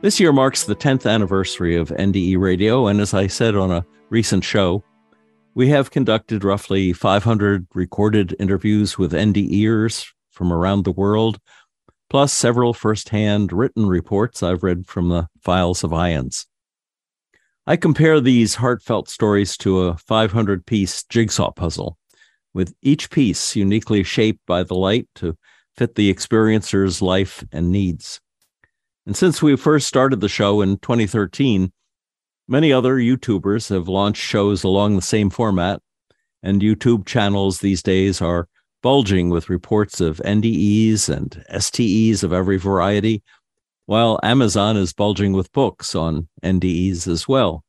This year marks the 10th anniversary of NDE Radio, and as I said on a recent show, we have conducted roughly 500 recorded interviews with NDEers from around the world, plus several firsthand written reports I've read from the files of IANDS. I compare these heartfelt stories to a 500 piece jigsaw puzzle, with each piece uniquely shaped by the light to fit the experiencer's life and needs. And since we first started the show in 2013, many other YouTubers have launched shows along the same format, and YouTube channels these days are bulging with reports of NDEs and STEs of every variety, while Amazon is bulging with books on NDEs as well.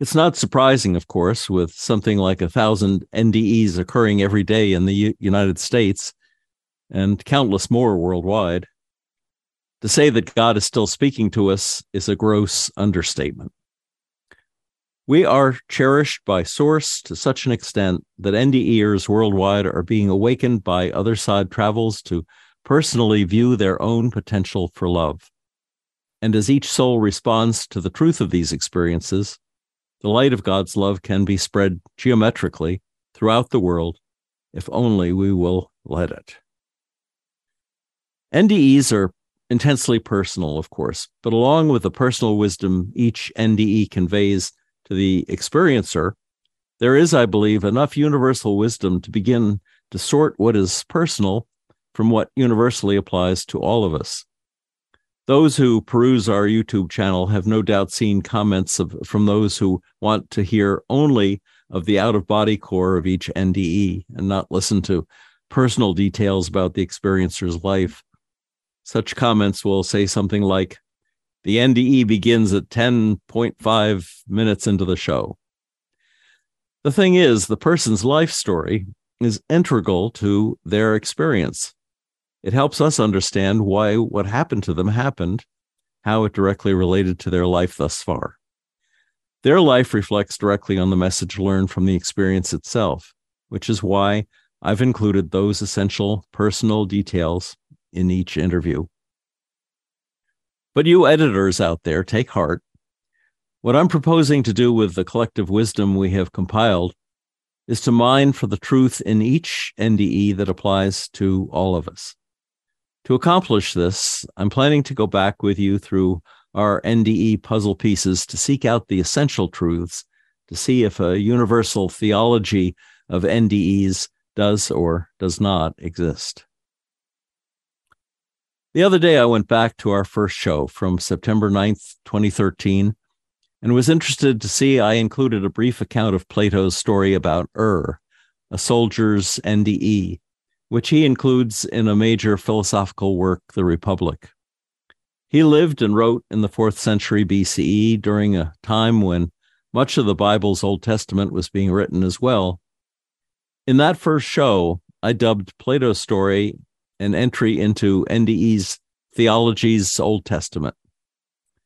It's not surprising, of course, with something like a thousand NDEs occurring every day in the U- United States and countless more worldwide. To say that God is still speaking to us is a gross understatement. We are cherished by Source to such an extent that NDEers worldwide are being awakened by other side travels to personally view their own potential for love. And as each soul responds to the truth of these experiences, the light of God's love can be spread geometrically throughout the world if only we will let it. NDEs are intensely personal, of course, but along with the personal wisdom each NDE conveys to the experiencer, there is, I believe, enough universal wisdom to begin to sort what is personal from what universally applies to all of us. Those who peruse our YouTube channel have no doubt seen comments of, from those who want to hear only of the out of body core of each NDE and not listen to personal details about the experiencer's life. Such comments will say something like, the NDE begins at 10.5 minutes into the show. The thing is, the person's life story is integral to their experience. It helps us understand why what happened to them happened, how it directly related to their life thus far. Their life reflects directly on the message learned from the experience itself, which is why I've included those essential personal details in each interview. But you editors out there, take heart. What I'm proposing to do with the collective wisdom we have compiled is to mine for the truth in each NDE that applies to all of us. To accomplish this, I'm planning to go back with you through our NDE puzzle pieces to seek out the essential truths, to see if a universal theology of NDEs does or does not exist. The other day, I went back to our first show from September 9th, 2013, and was interested to see I included a brief account of Plato's story about Ur, a soldier's NDE, which he includes in a major philosophical work, The Republic. He lived and wrote in the fourth century BCE during a time when much of the Bible's Old Testament was being written as well. In that first show, I dubbed Plato's story an entry into NDE's Theology's Old Testament.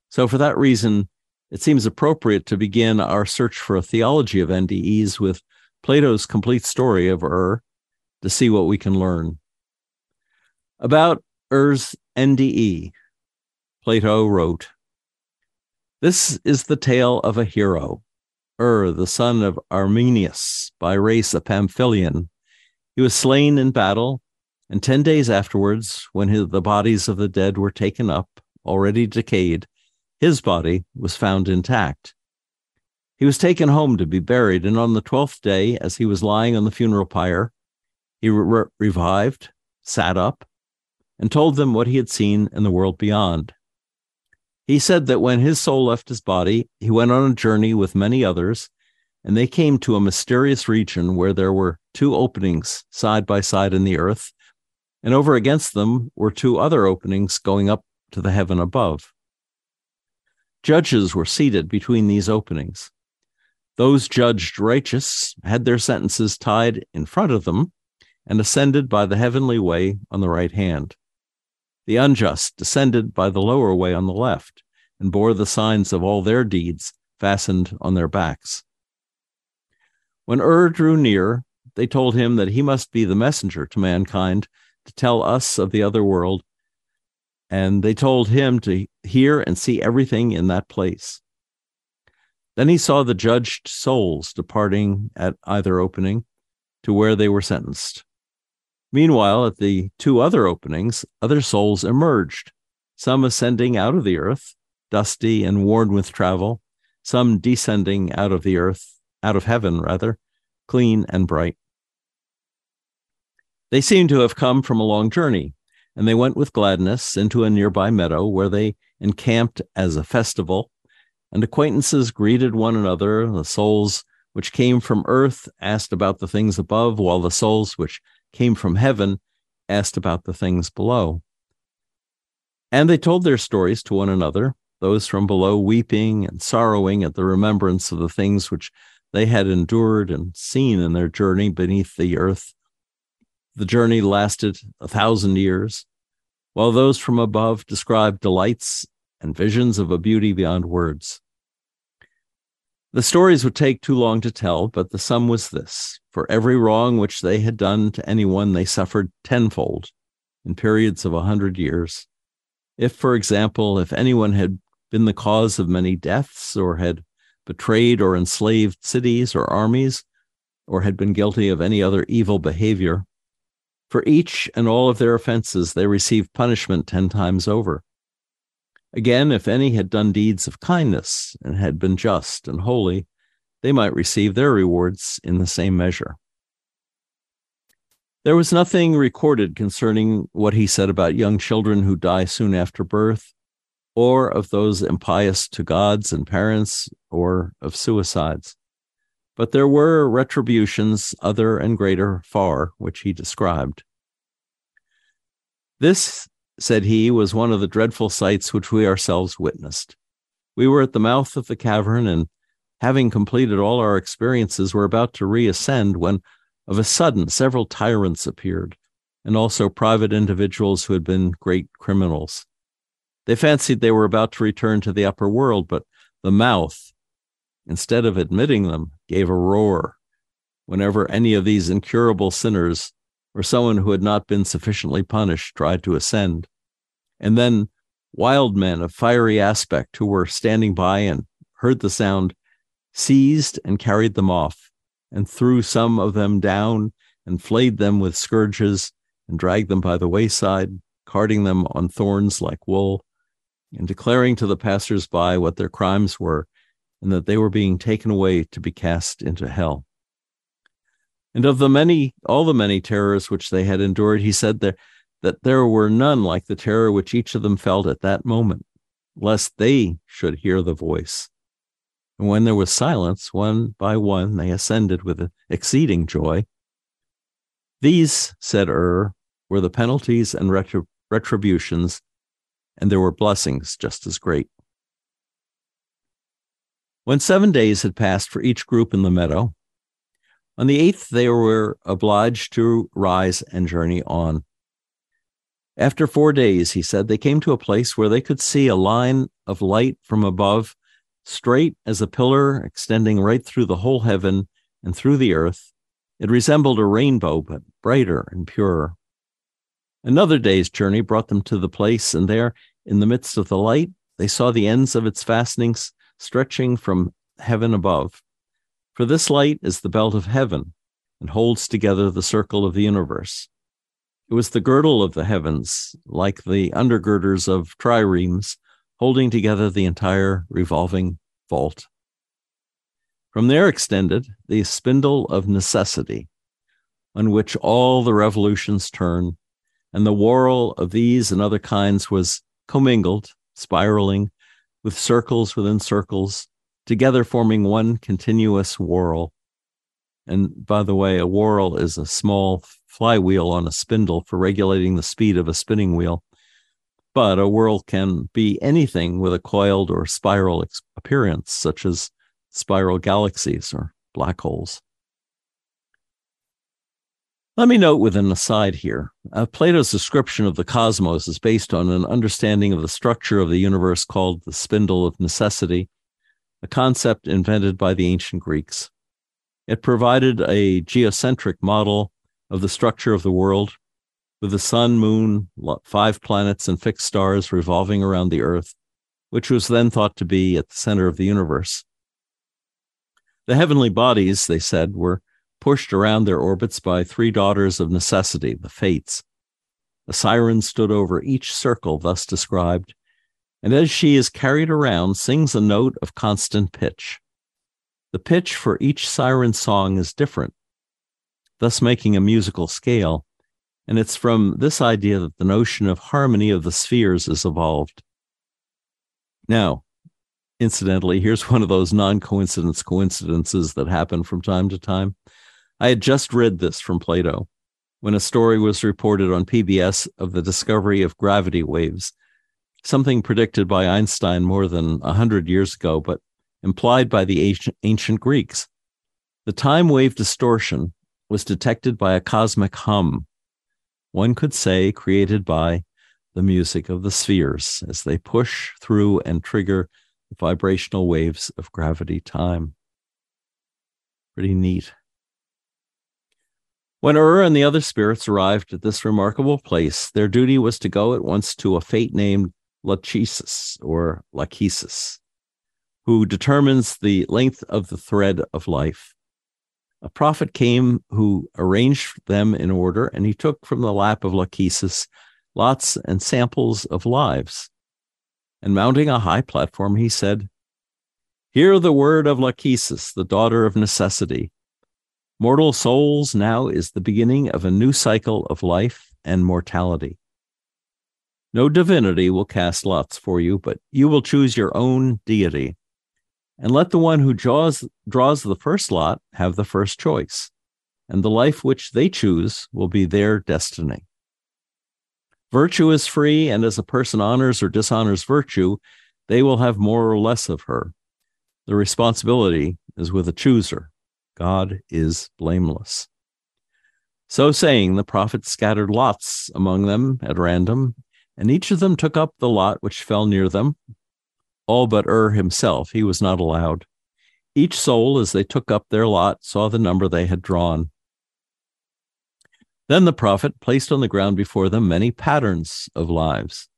So, for that reason, it seems appropriate to begin our search for a theology of NDEs with Plato's complete story of Ur to see what we can learn. About Er's NDE, Plato wrote This is the tale of a hero, Ur, the son of Armenius, by race a Pamphylian. He was slain in battle and ten days afterwards, when his, the bodies of the dead were taken up, already decayed, his body was found intact. He was taken home to be buried, and on the twelfth day, as he was lying on the funeral pyre, he re- revived, sat up, and told them what he had seen in the world beyond. He said that when his soul left his body, he went on a journey with many others, and they came to a mysterious region where there were two openings side by side in the earth and over against them were two other openings going up to the heaven above. Judges were seated between these openings. Those judged righteous had their sentences tied in front of them and ascended by the heavenly way on the right hand. The unjust descended by the lower way on the left and bore the signs of all their deeds fastened on their backs. When Ur drew near, they told him that he must be the messenger to mankind to tell us of the other world, and they told him to hear and see everything in that place. Then he saw the judged souls departing at either opening to where they were sentenced. Meanwhile, at the two other openings, other souls emerged, some ascending out of the earth, dusty and worn with travel, some descending out of the earth, out of heaven, rather, clean and bright. They seemed to have come from a long journey, and they went with gladness into a nearby meadow where they encamped as a festival, and acquaintances greeted one another. The souls which came from earth asked about the things above, while the souls which came from heaven asked about the things below. And they told their stories to one another, those from below weeping and sorrowing at the remembrance of the things which they had endured and seen in their journey beneath the earth the journey lasted a thousand years, while those from above described delights and visions of a beauty beyond words. The stories would take too long to tell, but the sum was this for every wrong which they had done to anyone, they suffered tenfold in periods of a hundred years. If, for example, if anyone had been the cause of many deaths, or had betrayed or enslaved cities or armies, or had been guilty of any other evil behavior, for each and all of their offenses, they received punishment ten times over. Again, if any had done deeds of kindness and had been just and holy, they might receive their rewards in the same measure. There was nothing recorded concerning what he said about young children who die soon after birth, or of those impious to gods and parents, or of suicides. But there were retributions, other and greater far, which he described. This, said he, was one of the dreadful sights which we ourselves witnessed. We were at the mouth of the cavern, and having completed all our experiences, were about to reascend when, of a sudden, several tyrants appeared, and also private individuals who had been great criminals. They fancied they were about to return to the upper world, but the mouth, instead of admitting them, gave a roar whenever any of these incurable sinners or someone who had not been sufficiently punished tried to ascend. And then wild men of fiery aspect who were standing by and heard the sound seized and carried them off and threw some of them down and flayed them with scourges and dragged them by the wayside, carting them on thorns like wool, and declaring to the passers by what their crimes were and that they were being taken away to be cast into hell. And of the many, all the many terrors which they had endured, he said there, that there were none like the terror which each of them felt at that moment, lest they should hear the voice. And when there was silence, one by one they ascended with exceeding joy. These, said Ur, were the penalties and retributions, and there were blessings just as great. When seven days had passed for each group in the meadow, on the eighth they were obliged to rise and journey on. After four days, he said, they came to a place where they could see a line of light from above, straight as a pillar extending right through the whole heaven and through the earth. It resembled a rainbow, but brighter and purer. Another day's journey brought them to the place, and there, in the midst of the light, they saw the ends of its fastenings stretching from heaven above. For this light is the belt of heaven and holds together the circle of the universe. It was the girdle of the heavens, like the undergirders of triremes, holding together the entire revolving vault. From there extended the spindle of necessity, on which all the revolutions turn, and the whorl of these and other kinds was commingled, spiraling, with circles within circles, together forming one continuous whorl. And by the way, a whorl is a small flywheel on a spindle for regulating the speed of a spinning wheel. But a world can be anything with a coiled or spiral appearance, such as spiral galaxies or black holes. Let me note with an aside here uh, Plato's description of the cosmos is based on an understanding of the structure of the universe called the spindle of necessity, a concept invented by the ancient Greeks. It provided a geocentric model of the structure of the world, with the sun, moon, five planets, and fixed stars revolving around the earth, which was then thought to be at the center of the universe. The heavenly bodies, they said, were pushed around their orbits by three daughters of necessity, the Fates. A siren stood over each circle thus described, and as she is carried around, sings a note of constant pitch. The pitch for each siren song is different, thus making a musical scale, and it's from this idea that the notion of harmony of the spheres is evolved. Now, incidentally, here's one of those non coincidence coincidences that happen from time to time. I had just read this from Plato when a story was reported on PBS of the discovery of gravity waves, something predicted by Einstein more than a hundred years ago, but implied by the ancient, ancient Greeks. The time wave distortion was detected by a cosmic hum, one could say created by the music of the spheres as they push through and trigger the vibrational waves of gravity time. Pretty neat. When Ur and the other spirits arrived at this remarkable place, their duty was to go at once to a fate named Lachesis or Lachesis, who determines the length of the thread of life. A prophet came who arranged them in order, and he took from the lap of Lachesis lots and samples of lives. And mounting a high platform, he said, Hear the word of Lachesis, the daughter of necessity Mortal souls now is the beginning of a new cycle of life and mortality. No divinity will cast lots for you, but you will choose your own deity. And let the one who draws, draws the first lot have the first choice, and the life which they choose will be their destiny. Virtue is free, and as a person honors or dishonors virtue, they will have more or less of her. The responsibility is with the chooser. God is blameless. So saying, the prophet scattered lots among them at random, and each of them took up the lot which fell near them. All but Ur himself, he was not allowed. Each soul, as they took up their lot, saw the number they had drawn. Then the prophet placed on the ground before them many patterns of lives.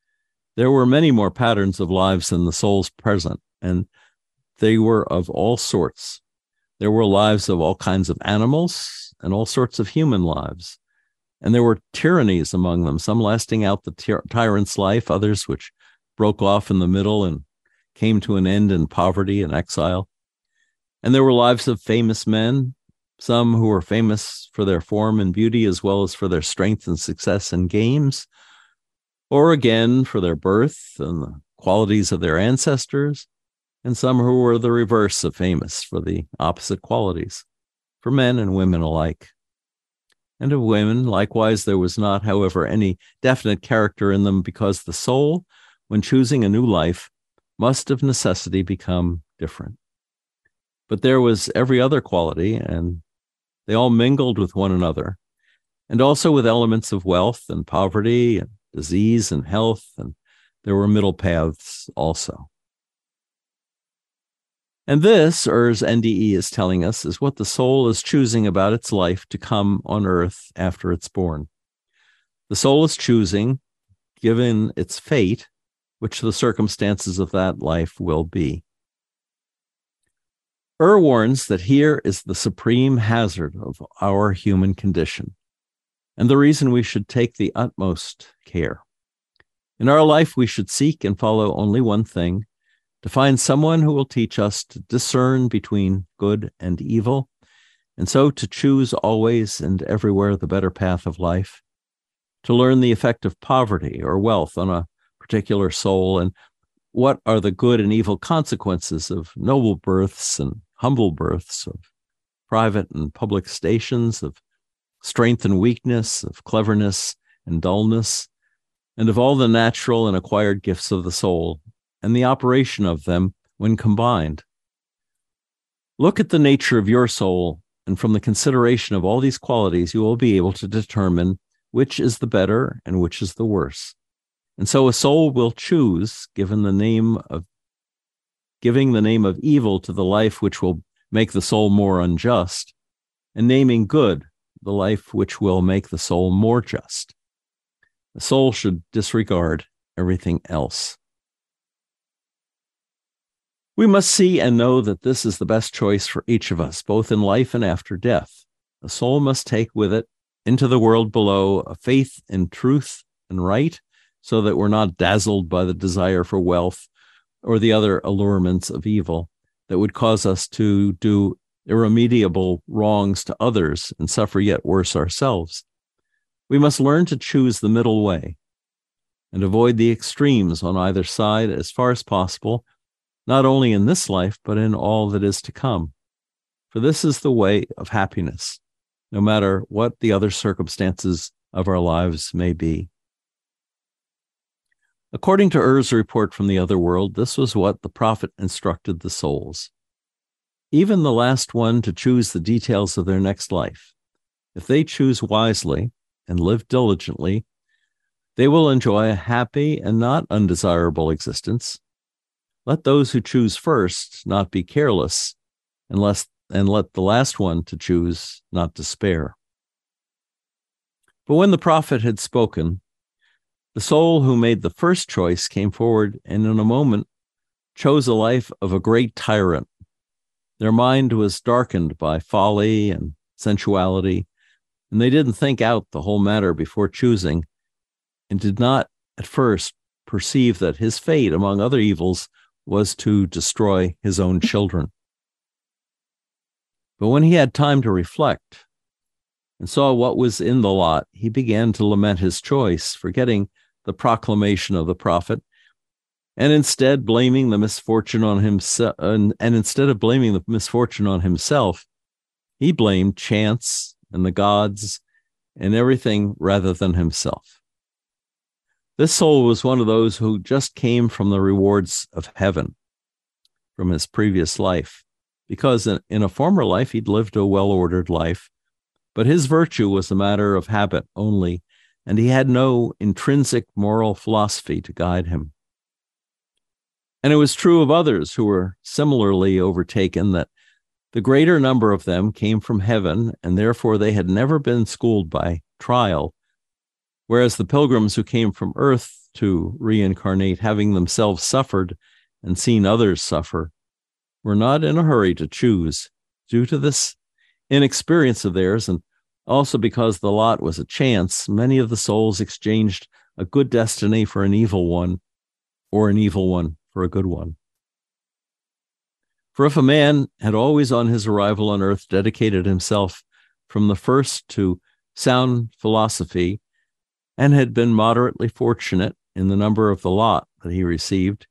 There were many more patterns of lives than the souls present, and they were of all sorts there were lives of all kinds of animals and all sorts of human lives. And there were tyrannies among them, some lasting out the ty- tyrant's life, others which broke off in the middle and came to an end in poverty and exile. And there were lives of famous men, some who were famous for their form and beauty as well as for their strength and success in games, or again for their birth and the qualities of their ancestors, and some who were the reverse of famous for the opposite qualities, for men and women alike. And of women, likewise, there was not, however, any definite character in them because the soul, when choosing a new life, must of necessity become different. But there was every other quality, and they all mingled with one another, and also with elements of wealth and poverty and disease and health, and there were middle paths also. And this, Er's NDE is telling us, is what the soul is choosing about its life to come on earth after it's born. The soul is choosing, given its fate, which the circumstances of that life will be. Ur warns that here is the supreme hazard of our human condition, and the reason we should take the utmost care. In our life, we should seek and follow only one thing to find someone who will teach us to discern between good and evil, and so to choose always and everywhere the better path of life, to learn the effect of poverty or wealth on a particular soul, and what are the good and evil consequences of noble births and humble births, of private and public stations, of strength and weakness, of cleverness and dullness, and of all the natural and acquired gifts of the soul, and the operation of them when combined. Look at the nature of your soul, and from the consideration of all these qualities, you will be able to determine which is the better and which is the worse. And so a soul will choose, given the name of giving the name of evil to the life which will make the soul more unjust, and naming good the life which will make the soul more just. The soul should disregard everything else. We must see and know that this is the best choice for each of us, both in life and after death. The soul must take with it into the world below a faith in truth and right, so that we're not dazzled by the desire for wealth or the other allurements of evil that would cause us to do irremediable wrongs to others and suffer yet worse ourselves. We must learn to choose the middle way and avoid the extremes on either side as far as possible, not only in this life, but in all that is to come. For this is the way of happiness, no matter what the other circumstances of our lives may be. According to Er's report from the other world, this was what the prophet instructed the souls. Even the last one to choose the details of their next life. If they choose wisely, and live diligently, they will enjoy a happy and not undesirable existence. Let those who choose first not be careless, unless and let the last one to choose not despair. But when the prophet had spoken, the soul who made the first choice came forward and in a moment chose a life of a great tyrant. Their mind was darkened by folly and sensuality, and they didn't think out the whole matter before choosing, and did not at first perceive that his fate, among other evils, was to destroy his own children. But when he had time to reflect and saw what was in the lot, he began to lament his choice, forgetting the proclamation of the prophet, and instead blaming the misfortune on himself. And, and instead of blaming the misfortune on himself, he blamed chance and the gods and everything rather than himself. This soul was one of those who just came from the rewards of heaven from his previous life, because in, in a former life he'd lived a well ordered life, but his virtue was a matter of habit only, and he had no intrinsic moral philosophy to guide him. And it was true of others who were similarly overtaken that the greater number of them came from heaven, and therefore they had never been schooled by trial, whereas the pilgrims who came from earth to reincarnate, having themselves suffered and seen others suffer, were not in a hurry to choose due to this inexperience of theirs, and also because the lot was a chance, many of the souls exchanged a good destiny for an evil one, or an evil one for a good one. For if a man had always on his arrival on earth dedicated himself from the first to sound philosophy and had been moderately fortunate in the number of the lot that he received,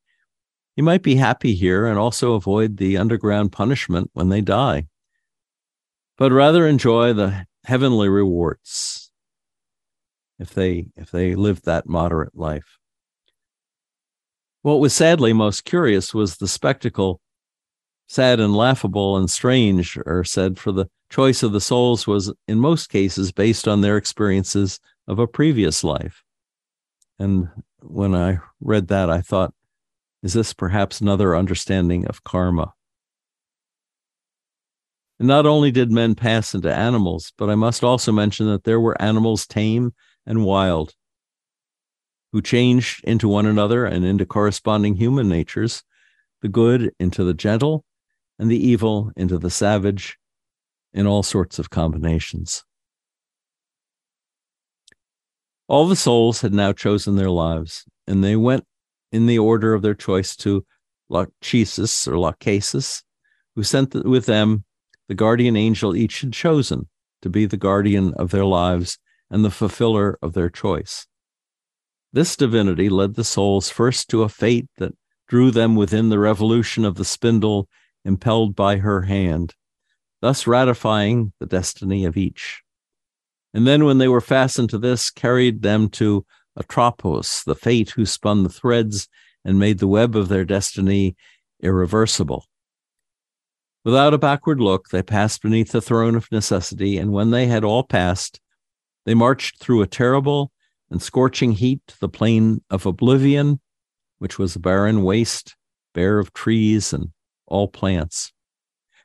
he might be happy here and also avoid the underground punishment when they die, but rather enjoy the heavenly rewards if they if they lived that moderate life. What was sadly most curious was the spectacle sad and laughable and strange are said, for the choice of the souls was in most cases based on their experiences of a previous life. And when I read that, I thought, is this perhaps another understanding of karma? And not only did men pass into animals, but I must also mention that there were animals tame and wild who changed into one another and into corresponding human natures, the good into the gentle, and the evil into the savage in all sorts of combinations. All the souls had now chosen their lives, and they went in the order of their choice to Lachesis or Lachesis, who sent with them the guardian angel each had chosen to be the guardian of their lives and the fulfiller of their choice. This divinity led the souls first to a fate that drew them within the revolution of the spindle impelled by her hand, thus ratifying the destiny of each. And then, when they were fastened to this, carried them to Atropos, the fate who spun the threads and made the web of their destiny irreversible. Without a backward look, they passed beneath the throne of necessity, and when they had all passed, they marched through a terrible and scorching heat to the plain of oblivion, which was a barren waste, bare of trees and all plants.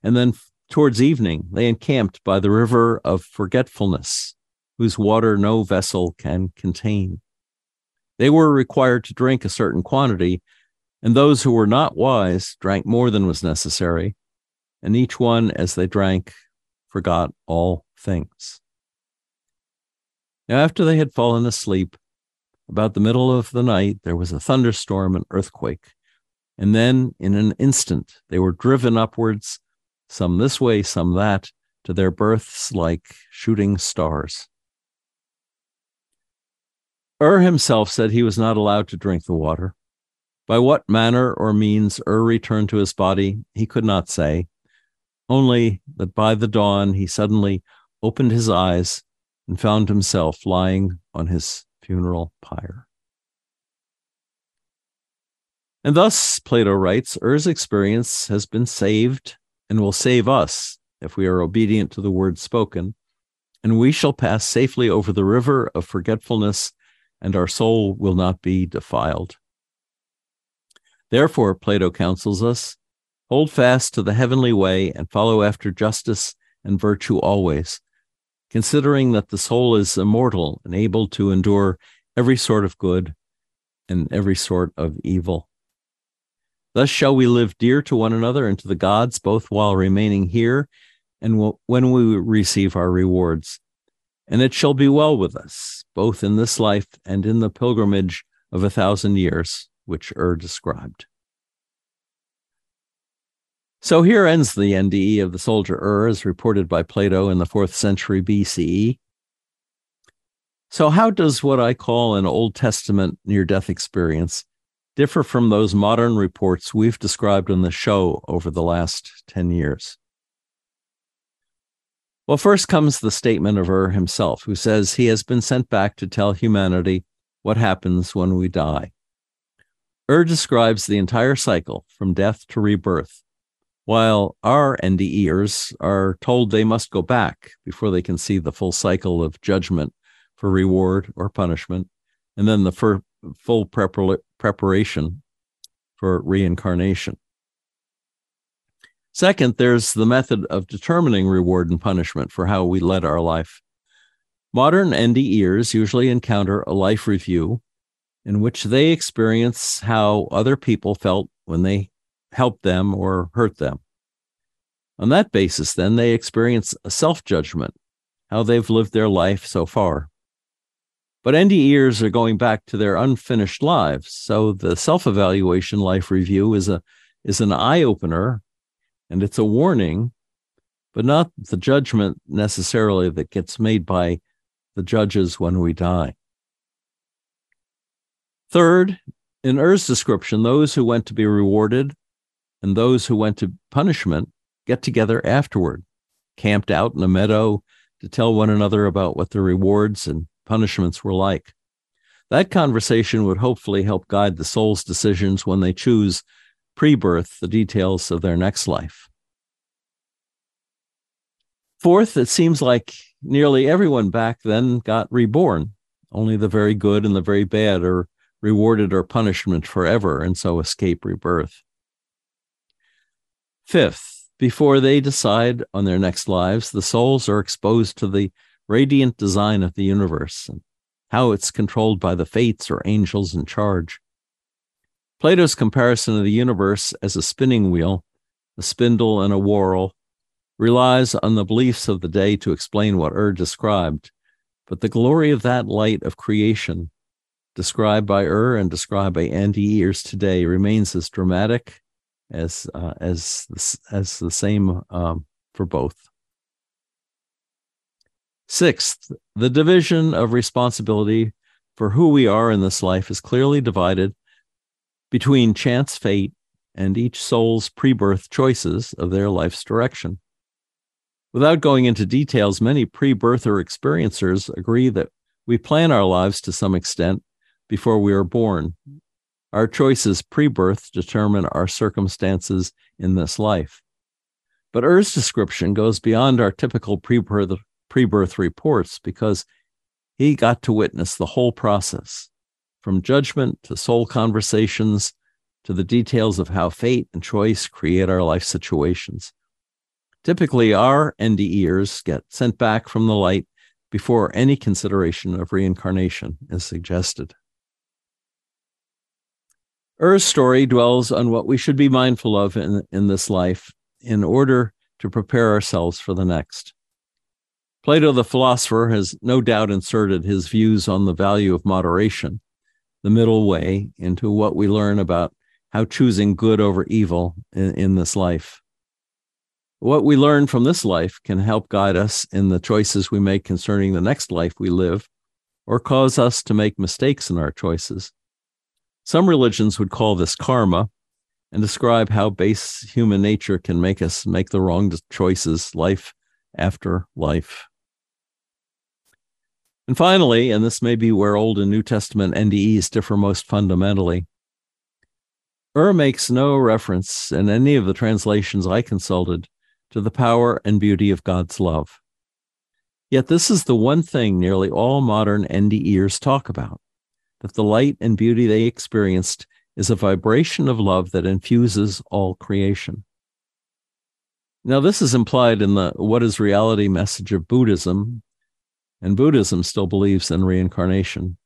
And then towards evening, they encamped by the river of forgetfulness, whose water no vessel can contain. They were required to drink a certain quantity, and those who were not wise drank more than was necessary, and each one, as they drank, forgot all things. Now, after they had fallen asleep, about the middle of the night, there was a thunderstorm and earthquake. And then, in an instant, they were driven upwards, some this way, some that, to their berths like shooting stars. Ur himself said he was not allowed to drink the water. By what manner or means Ur returned to his body, he could not say, only that by the dawn he suddenly opened his eyes and found himself lying on his funeral pyre. And thus, Plato writes, Er's experience has been saved and will save us if we are obedient to the word spoken, and we shall pass safely over the river of forgetfulness, and our soul will not be defiled. Therefore, Plato counsels us hold fast to the heavenly way and follow after justice and virtue always, considering that the soul is immortal and able to endure every sort of good and every sort of evil. Thus shall we live dear to one another and to the gods, both while remaining here and when we receive our rewards. And it shall be well with us, both in this life and in the pilgrimage of a thousand years which Ur described. So here ends the NDE of the soldier Ur, as reported by Plato in the fourth century BCE. So, how does what I call an Old Testament near death experience differ from those modern reports we've described on the show over the last 10 years? Well, first comes the statement of Ur himself, who says he has been sent back to tell humanity what happens when we die. Ur describes the entire cycle from death to rebirth, while our NDEers are told they must go back before they can see the full cycle of judgment for reward or punishment, and then the full prepar- preparation for reincarnation. Second, there's the method of determining reward and punishment for how we led our life. Modern NDEers usually encounter a life review in which they experience how other people felt when they helped them or hurt them. On that basis, then, they experience a self judgment, how they've lived their life so far. But NDEers are going back to their unfinished lives, so the self evaluation life review is, a, is an eye opener and it's a warning, but not the judgment necessarily that gets made by the judges when we die. Third, in Er's description, those who went to be rewarded and those who went to punishment get together afterward, camped out in a meadow to tell one another about what the rewards and punishments were like. That conversation would hopefully help guide the soul's decisions when they choose pre birth the details of their next life. Fourth, it seems like nearly everyone back then got reborn. Only the very good and the very bad are rewarded or punishment forever and so escape rebirth. Fifth, before they decide on their next lives, the souls are exposed to the radiant design of the universe and how it's controlled by the fates or angels in charge. Plato's comparison of the universe as a spinning wheel, a spindle, and a whorl relies on the beliefs of the day to explain what Ur described. But the glory of that light of creation described by Ur and described by NDEers today remains as dramatic as uh, as as the same um, for both. Sixth, the division of responsibility for who we are in this life is clearly divided between chance fate and each soul's pre-birth choices of their life's direction. Without going into details, many pre-birther experiencers agree that we plan our lives to some extent before we are born. Our choices pre birth determine our circumstances in this life. But Er's description goes beyond our typical pre birth reports because he got to witness the whole process from judgment to soul conversations to the details of how fate and choice create our life situations. Typically, our NDEers get sent back from the light before any consideration of reincarnation is suggested. Er's story dwells on what we should be mindful of in, in this life in order to prepare ourselves for the next. Plato the philosopher has no doubt inserted his views on the value of moderation, the middle way, into what we learn about how choosing good over evil in, in this life. What we learn from this life can help guide us in the choices we make concerning the next life we live, or cause us to make mistakes in our choices. Some religions would call this karma and describe how base human nature can make us make the wrong choices life after life. And finally, and this may be where Old and New Testament NDEs differ most fundamentally, Ur makes no reference in any of the translations I consulted to the power and beauty of God's love. Yet this is the one thing nearly all modern NDEers talk about that the light and beauty they experienced is a vibration of love that infuses all creation. Now, this is implied in the What is Reality message of Buddhism, and Buddhism still believes in reincarnation,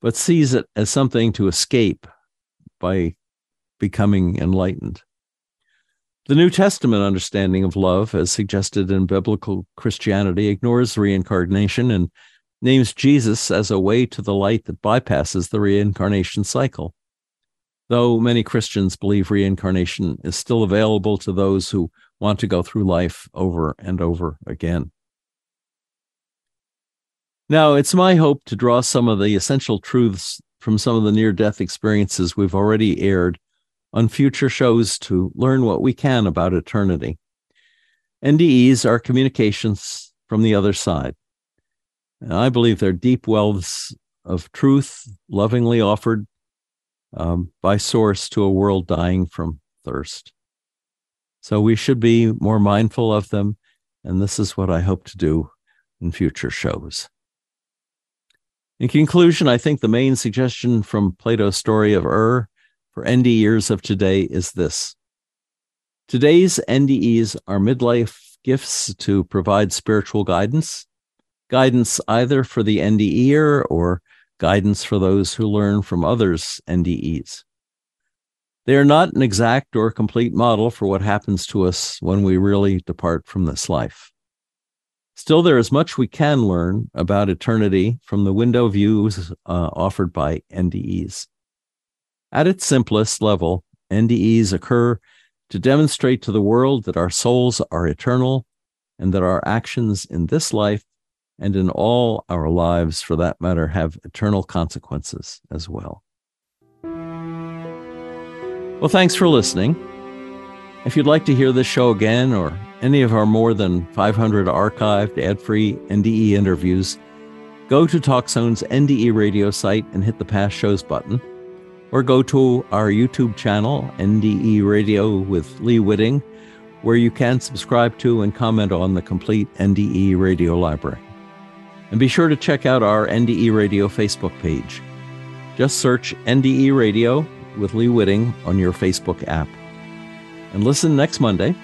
but sees it as something to escape by becoming enlightened. The New Testament understanding of love, as suggested in biblical Christianity, ignores reincarnation and names Jesus as a way to the light that bypasses the reincarnation cycle. Though many Christians believe reincarnation is still available to those who want to go through life over and over again. Now, it's my hope to draw some of the essential truths from some of the near death experiences we've already aired on future shows to learn what we can about eternity. NDEs are communications from the other side. And I believe they're deep wells of truth, lovingly offered um, by source to a world dying from thirst. So we should be more mindful of them. And this is what I hope to do in future shows. In conclusion, I think the main suggestion from Plato's story of Ur for NDEers of today is this. Today's NDEs are midlife gifts to provide spiritual guidance, guidance either for the NDEer or guidance for those who learn from others' NDEs. They are not an exact or complete model for what happens to us when we really depart from this life. Still, there is much we can learn about eternity from the window views uh, offered by NDEs. At its simplest level, NDEs occur to demonstrate to the world that our souls are eternal and that our actions in this life and in all our lives, for that matter, have eternal consequences as well. Well, thanks for listening. If you'd like to hear this show again or any of our more than 500 archived ad free NDE interviews, go to TalkZone's NDE radio site and hit the past shows button, or go to our YouTube channel, NDE Radio with Lee Witting, where you can subscribe to and comment on the complete NDE radio library. And be sure to check out our NDE Radio Facebook page. Just search NDE Radio with Lee Witting on your Facebook app. And listen next Monday,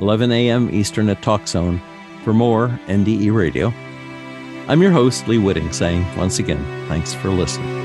11 a.m. Eastern at TalkZone, for more NDE Radio. I'm your host, Lee Witting, saying once again, thanks for listening.